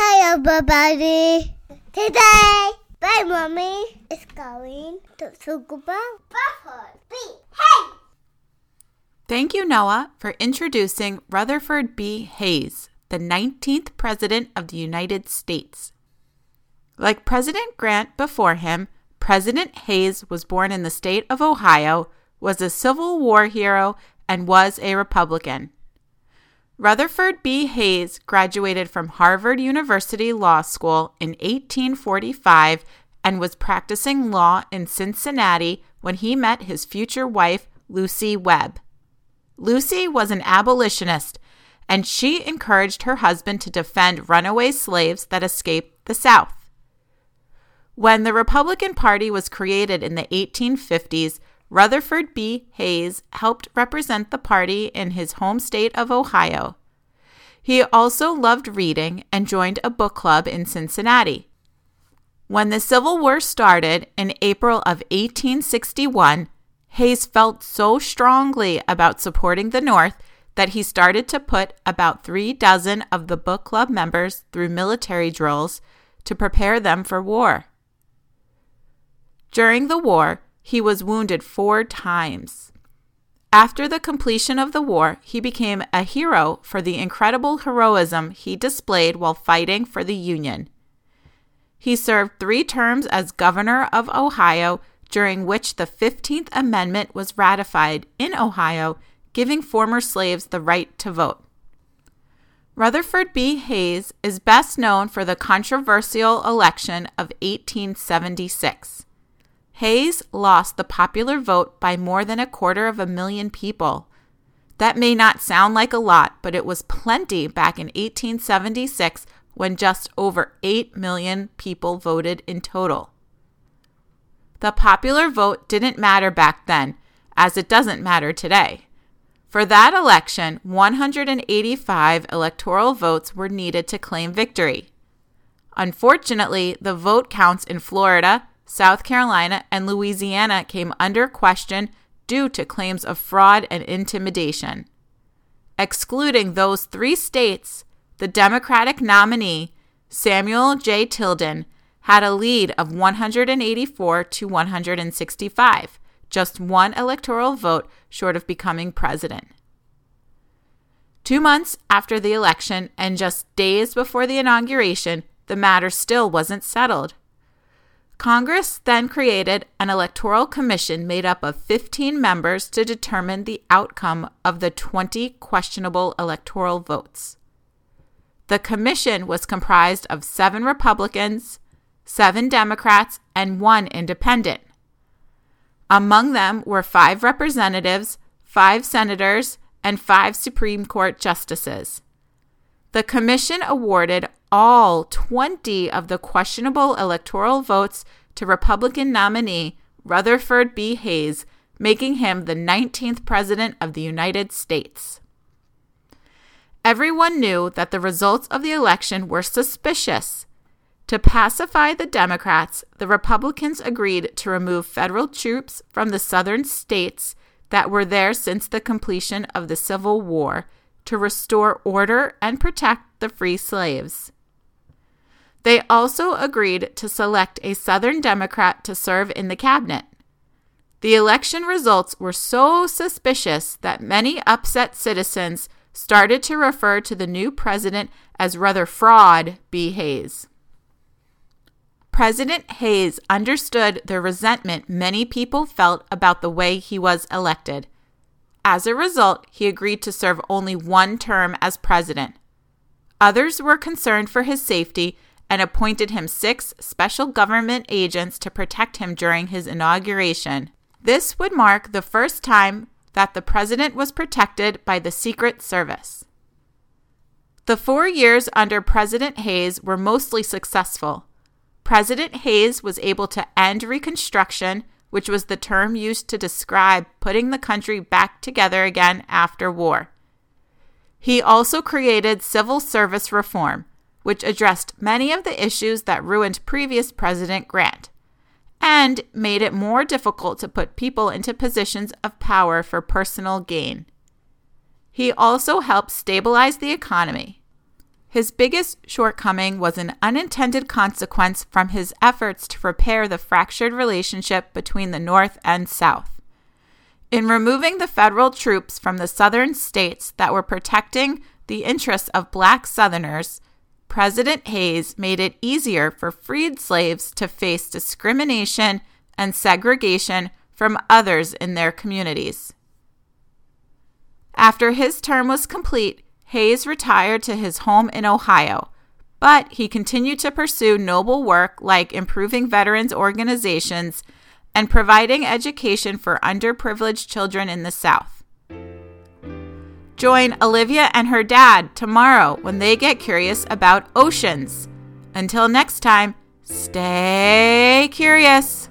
Hi, everybody. Today, my mommy is going to talk about B. Hey! Thank you, Noah, for introducing Rutherford B. Hayes, the 19th President of the United States. Like President Grant before him, President Hayes was born in the state of Ohio, was a Civil War hero, and was a Republican. Rutherford B. Hayes graduated from Harvard University Law School in 1845 and was practicing law in Cincinnati when he met his future wife, Lucy Webb. Lucy was an abolitionist, and she encouraged her husband to defend runaway slaves that escaped the South. When the Republican Party was created in the 1850s, Rutherford B. Hayes helped represent the party in his home state of Ohio. He also loved reading and joined a book club in Cincinnati. When the Civil War started in April of 1861, Hayes felt so strongly about supporting the North that he started to put about three dozen of the book club members through military drills to prepare them for war. During the war, he was wounded four times. After the completion of the war, he became a hero for the incredible heroism he displayed while fighting for the Union. He served three terms as governor of Ohio, during which the 15th Amendment was ratified in Ohio, giving former slaves the right to vote. Rutherford B. Hayes is best known for the controversial election of 1876. Hayes lost the popular vote by more than a quarter of a million people. That may not sound like a lot, but it was plenty back in 1876 when just over 8 million people voted in total. The popular vote didn't matter back then, as it doesn't matter today. For that election, 185 electoral votes were needed to claim victory. Unfortunately, the vote counts in Florida, South Carolina, and Louisiana came under question due to claims of fraud and intimidation. Excluding those three states, the Democratic nominee, Samuel J. Tilden, had a lead of 184 to 165, just one electoral vote short of becoming president. Two months after the election and just days before the inauguration, the matter still wasn't settled. Congress then created an electoral commission made up of 15 members to determine the outcome of the 20 questionable electoral votes. The commission was comprised of seven Republicans, seven Democrats, and one independent. Among them were five representatives, five senators, and five Supreme Court justices. The commission awarded all 20 of the questionable electoral votes to Republican nominee Rutherford B. Hayes, making him the 19th President of the United States. Everyone knew that the results of the election were suspicious. To pacify the Democrats, the Republicans agreed to remove federal troops from the southern states that were there since the completion of the Civil War to restore order and protect the free slaves. They also agreed to select a Southern Democrat to serve in the cabinet. The election results were so suspicious that many upset citizens started to refer to the new president as Rutherfraud B. Hayes. President Hayes understood the resentment many people felt about the way he was elected. As a result, he agreed to serve only one term as president. Others were concerned for his safety and appointed him six special government agents to protect him during his inauguration. This would mark the first time that the president was protected by the Secret Service. The four years under President Hayes were mostly successful. President Hayes was able to end Reconstruction, which was the term used to describe putting the country back together again after war. He also created civil service reform, which addressed many of the issues that ruined previous President Grant and made it more difficult to put people into positions of power for personal gain. He also helped stabilize the economy. His biggest shortcoming was an unintended consequence from his efforts to repair the fractured relationship between the North and South. In removing the federal troops from the southern states that were protecting the interests of black Southerners, President Hayes made it easier for freed slaves to face discrimination and segregation from others in their communities. After his term was complete, Hayes retired to his home in Ohio, but he continued to pursue noble work like improving veterans organizations and providing education for underprivileged children in the South. Join Olivia and her dad tomorrow when they get curious about oceans. Until next time, stay curious.